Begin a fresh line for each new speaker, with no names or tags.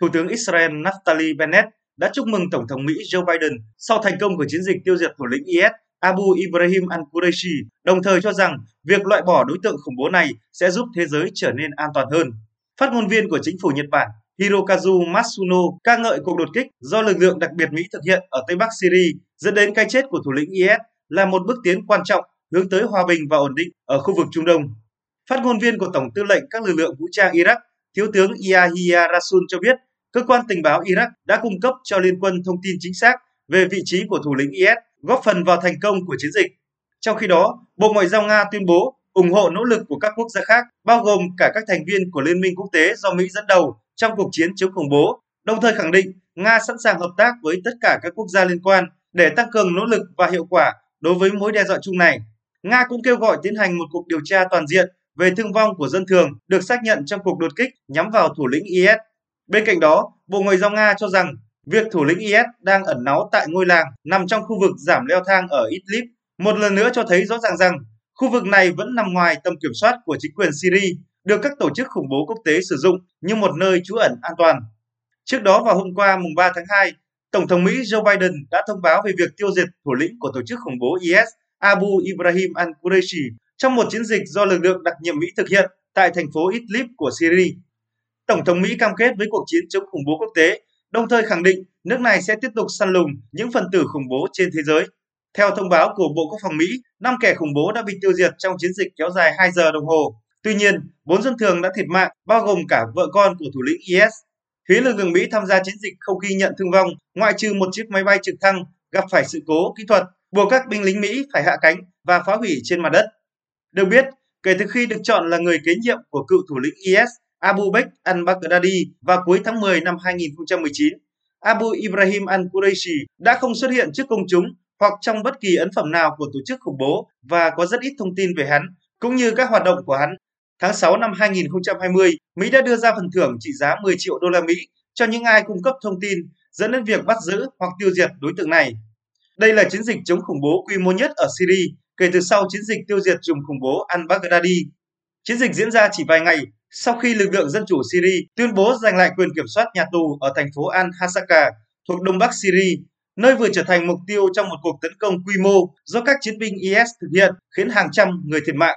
Thủ tướng Israel Naftali Bennett đã chúc mừng Tổng thống Mỹ Joe Biden sau thành công của chiến dịch tiêu diệt thủ lĩnh IS Abu Ibrahim al-Qurayshi, đồng thời cho rằng việc loại bỏ đối tượng khủng bố này sẽ giúp thế giới trở nên an toàn hơn. Phát ngôn viên của chính phủ Nhật Bản Hirokazu Matsuno ca ngợi cuộc đột kích do lực lượng đặc biệt Mỹ thực hiện ở Tây Bắc Syria dẫn đến cái chết của thủ lĩnh IS là một bước tiến quan trọng hướng tới hòa bình và ổn định ở khu vực Trung Đông. Phát ngôn viên của Tổng tư lệnh các lực lượng vũ trang Iraq, Thiếu tướng Yahya Rasul cho biết, cơ quan tình báo Iraq đã cung cấp cho liên quân thông tin chính xác về vị trí của thủ lĩnh IS, góp phần vào thành công của chiến dịch. Trong khi đó, Bộ Ngoại giao Nga tuyên bố ủng hộ nỗ lực của các quốc gia khác, bao gồm cả các thành viên của Liên minh quốc tế do Mỹ dẫn đầu trong cuộc chiến chống khủng bố, đồng thời khẳng định Nga sẵn sàng hợp tác với tất cả các quốc gia liên quan để tăng cường nỗ lực và hiệu quả đối với mối đe dọa chung này. Nga cũng kêu gọi tiến hành một cuộc điều tra toàn diện về thương vong của dân thường được xác nhận trong cuộc đột kích nhắm vào thủ lĩnh IS. Bên cạnh đó, Bộ Ngoại giao Nga cho rằng việc thủ lĩnh IS đang ẩn náu tại ngôi làng nằm trong khu vực giảm leo thang ở Idlib một lần nữa cho thấy rõ ràng rằng khu vực này vẫn nằm ngoài tầm kiểm soát của chính quyền Syria, được các tổ chức khủng bố quốc tế sử dụng như một nơi trú ẩn an toàn. Trước đó vào hôm qua mùng 3 tháng 2, Tổng thống Mỹ Joe Biden đã thông báo về việc tiêu diệt thủ lĩnh của tổ chức khủng bố IS Abu Ibrahim al-Qureshi trong một chiến dịch do lực lượng đặc nhiệm Mỹ thực hiện tại thành phố Idlib của Syria. Tổng thống Mỹ cam kết với cuộc chiến chống khủng bố quốc tế, đồng thời khẳng định nước này sẽ tiếp tục săn lùng những phần tử khủng bố trên thế giới. Theo thông báo của Bộ Quốc phòng Mỹ, 5 kẻ khủng bố đã bị tiêu diệt trong chiến dịch kéo dài 2 giờ đồng hồ. Tuy nhiên, 4 dân thường đã thiệt mạng, bao gồm cả vợ con của thủ lĩnh IS. Phía lực lượng Mỹ tham gia chiến dịch không ghi nhận thương vong, ngoại trừ một chiếc máy bay trực thăng gặp phải sự cố kỹ thuật, buộc các binh lính Mỹ phải hạ cánh và phá hủy trên mặt đất. Được biết, kể từ khi được chọn là người kế nhiệm của cựu thủ lĩnh IS Abu Bakr al-Baghdadi vào cuối tháng 10 năm 2019, Abu Ibrahim al-Qurayshi đã không xuất hiện trước công chúng hoặc trong bất kỳ ấn phẩm nào của tổ chức khủng bố và có rất ít thông tin về hắn, cũng như các hoạt động của hắn. Tháng 6 năm 2020, Mỹ đã đưa ra phần thưởng trị giá 10 triệu đô la Mỹ cho những ai cung cấp thông tin dẫn đến việc bắt giữ hoặc tiêu diệt đối tượng này. Đây là chiến dịch chống khủng bố quy mô nhất ở Syria kể từ sau chiến dịch tiêu diệt trùm khủng bố al-Baghdadi. Chiến dịch diễn ra chỉ vài ngày sau khi lực lượng dân chủ Syria tuyên bố giành lại quyền kiểm soát nhà tù ở thành phố Al-Hasaka thuộc đông bắc Syria nơi vừa trở thành mục tiêu trong một cuộc tấn công quy mô do các chiến binh IS thực hiện, khiến hàng trăm người thiệt mạng.